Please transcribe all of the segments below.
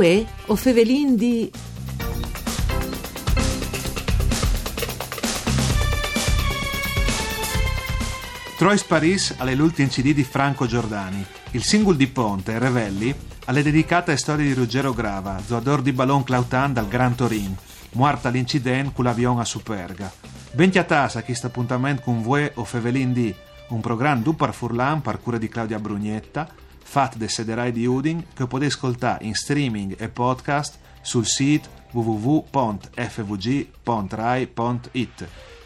Uè, o fevelin di... Trois Paris alle l'ultimo CD di Franco Giordani. Il singolo di Ponte, Revelli, alle dedicate a storie di Ruggero Grava, zoador di Ballon Clautan dal Gran Torin, morta all'incidente con l'avion a Superga. Ben chiatasa questo appuntamento con voi o Fevelin di un programma du par Furlan par cura di Claudia Brugnetta, fatto de Sederai di Udin, che potete ascoltare in streaming e podcast sul sito www.fvg.rai.it.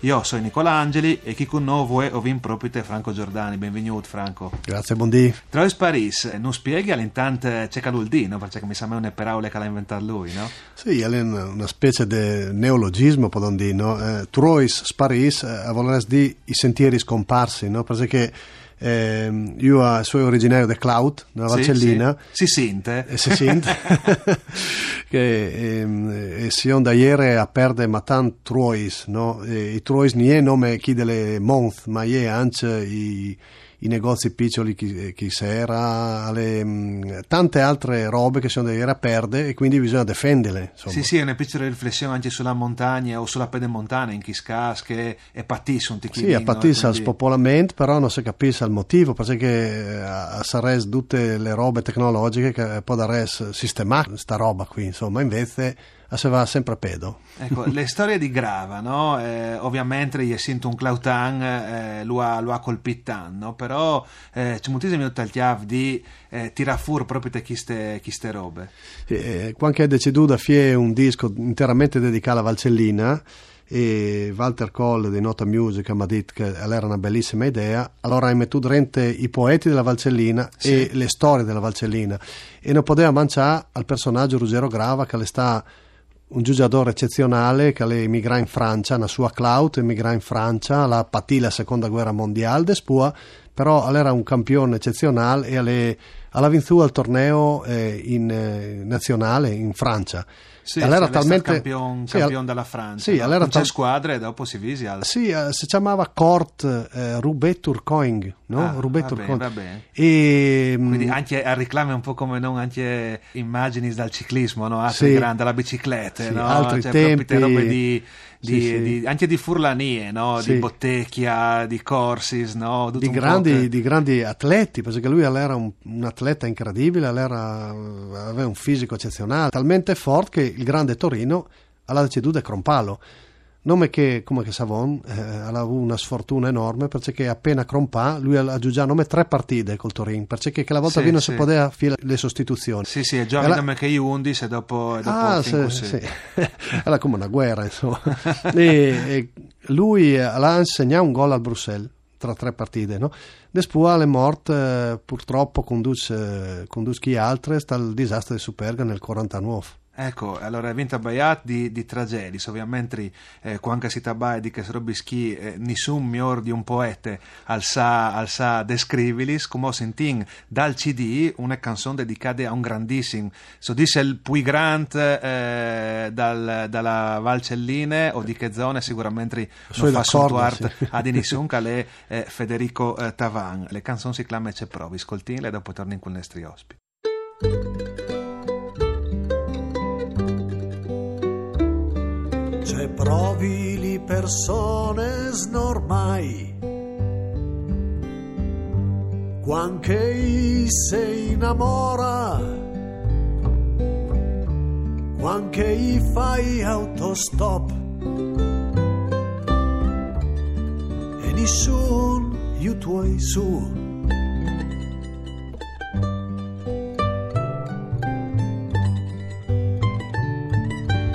Io sono Nicola Angeli e chi con noi è ovin proprio te Franco Giordani. Benvenuto Franco. Grazie, buondì. Trois Paris, non spieghi all'intanto c'è Caluldi, no? Perché mi sembra una parole che l'ha inventato lui, no? Sì, è una specie di neologismo, podon dire, no? Eh, Trois Paris, eh, a voler dire i sentieri scomparsi, no? Perché eh, io sono originario di Cloud, nella Sì, Valcellina. sì. Si sente. E si sente che ehm, e si onda ieri a perdere ma tant Trois, no? E I Trois non è nome chi delle month, ma è anche i, i negozi piccoli chi, chi era, le, mh, tante altre robe che sono a perdere e quindi bisogna difenderle. Insomma. Sì, sì, è una piccola riflessione anche sulla montagna o sulla pedemontana in Chiscas che è patissa un ticchino. Sì, a patissa il quindi- spopolamento, però non si capisce il motivo, perché a Sares tutte le robe tecnologiche che può dare sistemare sta roba qui, insomma, invece si va sempre a pedo. Ecco, le storie di Grava, no? Eh, ovviamente gli sento un Clautan, eh, lo ha, lo ha colpito tanto, però eh, c'è al chiave di eh, tirare fuori proprio te queste, queste robe. Eh, quando è deciduto a fare un disco interamente dedicato alla Valcellina, e Walter Kohl di Nota Music mi ha detto che era una bellissima idea, allora hai messo dentro i poeti della Valcellina Sì. e le storie della Valcellina e non poteva manciare al personaggio Ruggero Grava che le sta un giugiatore eccezionale che emigrà in Francia, una sua clout emigrà in Francia, la patì la seconda guerra mondiale despua, però era un campione eccezionale e alle, alla vinto al torneo eh, in, eh, nazionale in Francia. Sì, allora talmente campion, sì, al- della Francia. sì, no? allora non c'è tal- squadra e dopo si visi al... sì, eh, si chiamava Cort eh, Roubaix Tourcoing, no? Ah, Roubaix Tourcoing. va bene. E mm, Quindi anche a reclame un po' come non anche immagini dal ciclismo, no? Altri Sì. grandi, dalla bicicletta, Sì, no? altri Cioè, tempi. robe di, di- Sì, sì. di- anche di furlanie, no? Di Sì. bottecchia, di corsis, no? Di grandi, di grandi atleti, perché lui era un, un atleta incredibile, era- aveva un fisico eccezionale, talmente forte che il grande Torino ha deciso di crompalo. Nome che, come che Savon, eh, ha avuto una sfortuna enorme perché appena crompà, lui ha già nome tre partite col Torino, perché quella volta Sì, non sì. si poteva fare le sostituzioni. Sì, sì, è giovane la- che io 11 e dopo, e dopo Ah, sì, sì. sì. Era come una guerra, insomma. e, e lui ha insegnato un gol al Bruxelles tra tre partite, no? Después è morto, eh, purtroppo conduce, conduce chi altre, sta il disastro di Superga nel 49. Ecco, allora è vinta Bayat di, di tragedie, ovviamente eh, quando si tratta di che robischi eh, nessun miglior di un poeta al sa, descrivilis, come ho sentito dal CD una canzone dedicata a un grandissimo, so dice il più grande eh, dal- dalla Valcelline o di che zone sicuramente non fa d'accordo, suntuart sì. ad nessun che è eh, Federico eh, Tavan. Le canzoni si chiamano C'è provi, ascoltine e dopo torni in quel nostri ospiti. C'è provi li persone snormai Quanche se innamora. Quanche fai autostop. E nessun io tuoi su.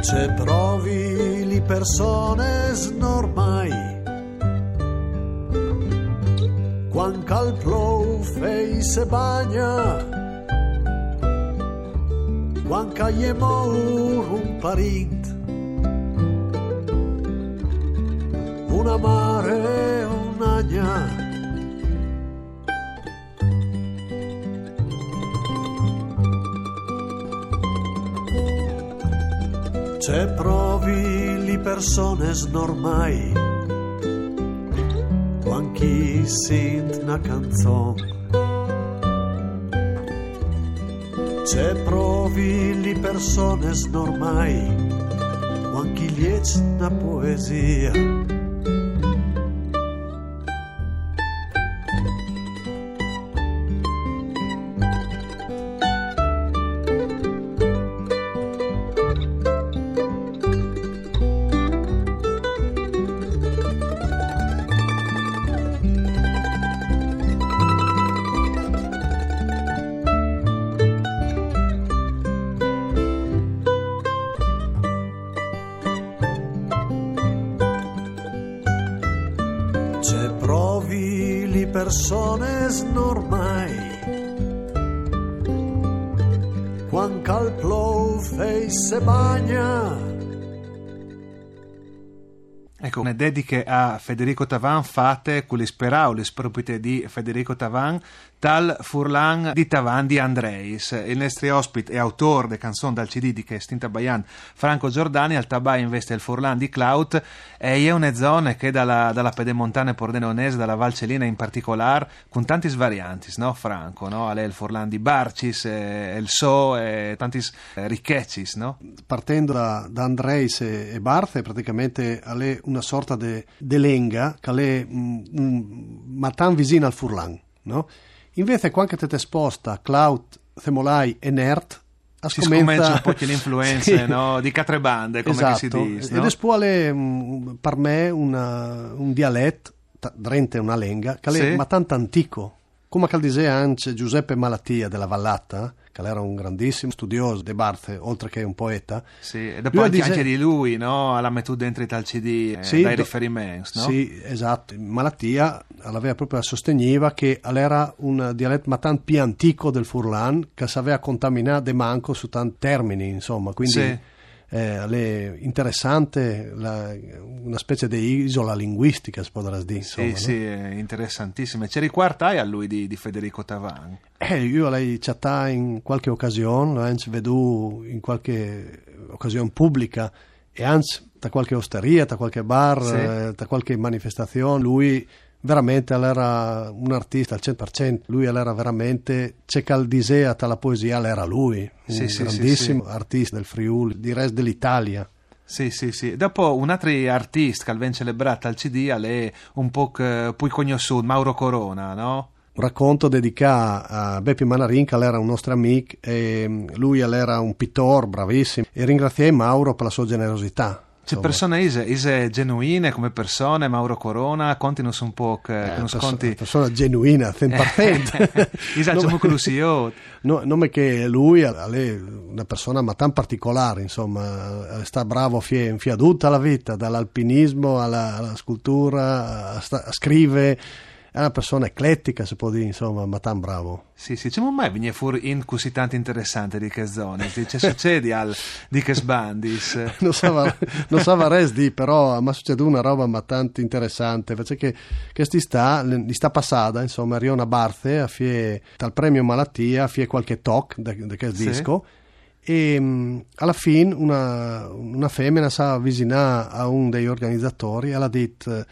Se provi persone snormai. Quan cal plou fei se bagna Quan ca ie mour un parint. Una mare un'agna Se provi li persone snormai Quan chi sent una canzone Se provi li persones normai, quan chi liec na poesia. Provi li persones normai, quan cal plou fei se bagna, Ecco, le dediche a Federico Tavan fatte con le sperau, le spropite di Federico Tavan, tal Furlan di Tavan di Andreis. Il nostro ospite e autore de canzone dal CD di che estinta Bayan Franco Giordani, al tabai investe il Furlan di Clout e è una zona che dalla, dalla pedemontana pordenonese, dalla Valcellina in particolare, con tanti svarianti, no Franco? No? È il Furlan di Barcis, eh, il So e tanti eh, ricchezzi, no? Partendo da, da Andreis e, e Barthe, praticamente è una sorta di lenga che è mm, un, ma tan vicina al Furlan, no? Invece quando te sposta Cloud, Themolai e Nert, si scomincia un po' l'influenza sì. no? di catre bande, come esatto. si dice. No? Ed è spuole mm, per me una, un dialetto, drente una lenga, che sì. è ma tanto antico. Come che diceva anche Giuseppe Malattia della Vallata, che era un grandissimo studioso di Barthe, oltre che un poeta. Sì, e dopo anche, dice... anche, di lui, no? alla metà dentro dal CD, eh, sì, dai do... riferimenti, no? Sì, esatto. Malattia l'aveva proprio sosteniva che era un dialetto ma tanto più antico del Furlan, che sapeva contaminare de manco su tanti termini, insomma, quindi... Sì eh, è interessante la, una specie di isola linguistica si potrà dire insomma, sì no? sì è interessantissima c'è riquartai a lui di, di Federico Tavan eh, io l'ho chattata in qualche occasione l'ho veduto in qualche occasione pubblica e anzi da qualche osteria da qualche bar sì. eh, da qualche manifestazione lui veramente era un artista al 100%, lui era veramente, c'è Caldisea la poesia, era lui, un sì, grandissimo sì, artista del Friuli, di resto dell'Italia. Sì, sì, sì. Dopo un altro artista che viene celebrato al CD è un po' più conosciuto, Mauro Corona, no? Un racconto dedicato a Beppi Manarin, che era un nostro amico, e lui era un pittore bravissimo, e ringraziai Mauro per la sua generosità c'è persone is, is genuine come persone, Mauro Corona, continos un po' che eh, non sconti. Persona genuina, 100%. Esatto, conclusione. No, nome che lui è una persona ma tan particolare, insomma, sta bravo fie, fie tutta la vita, dall'alpinismo alla, alla scultura, sta, scrive è una persona eclettica, si può dire, insomma, ma tan bravo. Sì, sì, c'è mai viene fuori in così tanto interessante di che zone, c'è succede al di che sbandis. non sa non sa res di, però mi succede una roba ma tanto interessante, perché che, che sti sta, li sta passata, insomma, Riona Barze, a fie dal premio malattia, a fie qualche talk di che disco, sì. e mh, alla fine una, una femmina si avvicina a un degli organizzatori e l'ha detto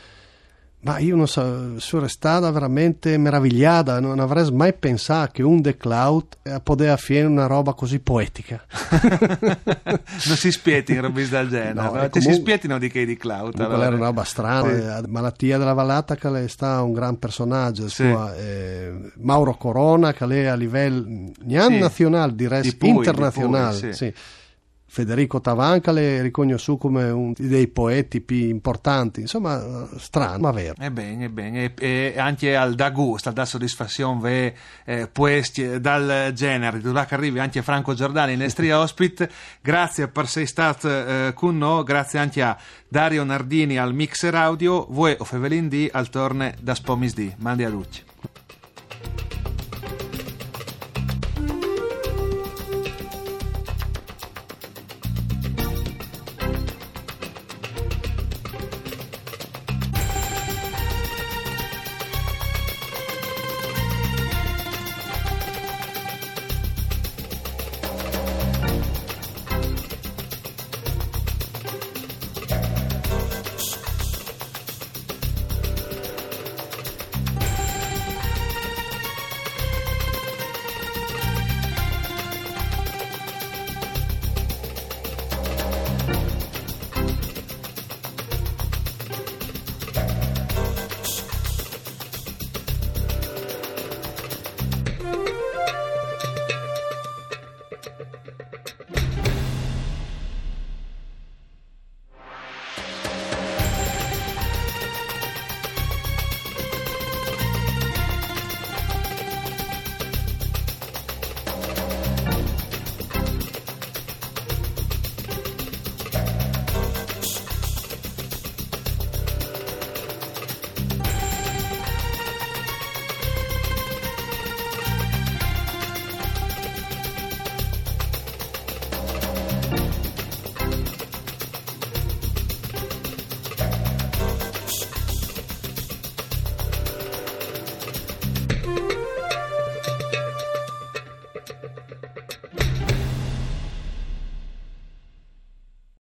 ma io non so, sono stata veramente meravigliata, non avrei mai pensato che un The Cloud eh, poteva fare una roba così poetica. non si spieti in robe del genere, no, comunque, si spietino di di Cloud. Allora. era una roba strana, sì. Malattia della Vallata che è sta un gran personaggio, sì. sua, eh, Mauro Corona che è a livello non sì. nazionale, direi internazionale. Pui, sì. Federico Tavanca le riconosciuto come uno dei poeti più importanti, insomma, strano, ma vero. Ebbene, ebbene, e, e anche al da gusto, al da soddisfazione ve eh, poesti dal genere, da che arrivi anche Franco Giordani, il nostro ospite, grazie per essere stato eh, con noi, grazie anche a Dario Nardini al mixer audio, voi o Fevelin D al torne da Spomis D, mandi a luce.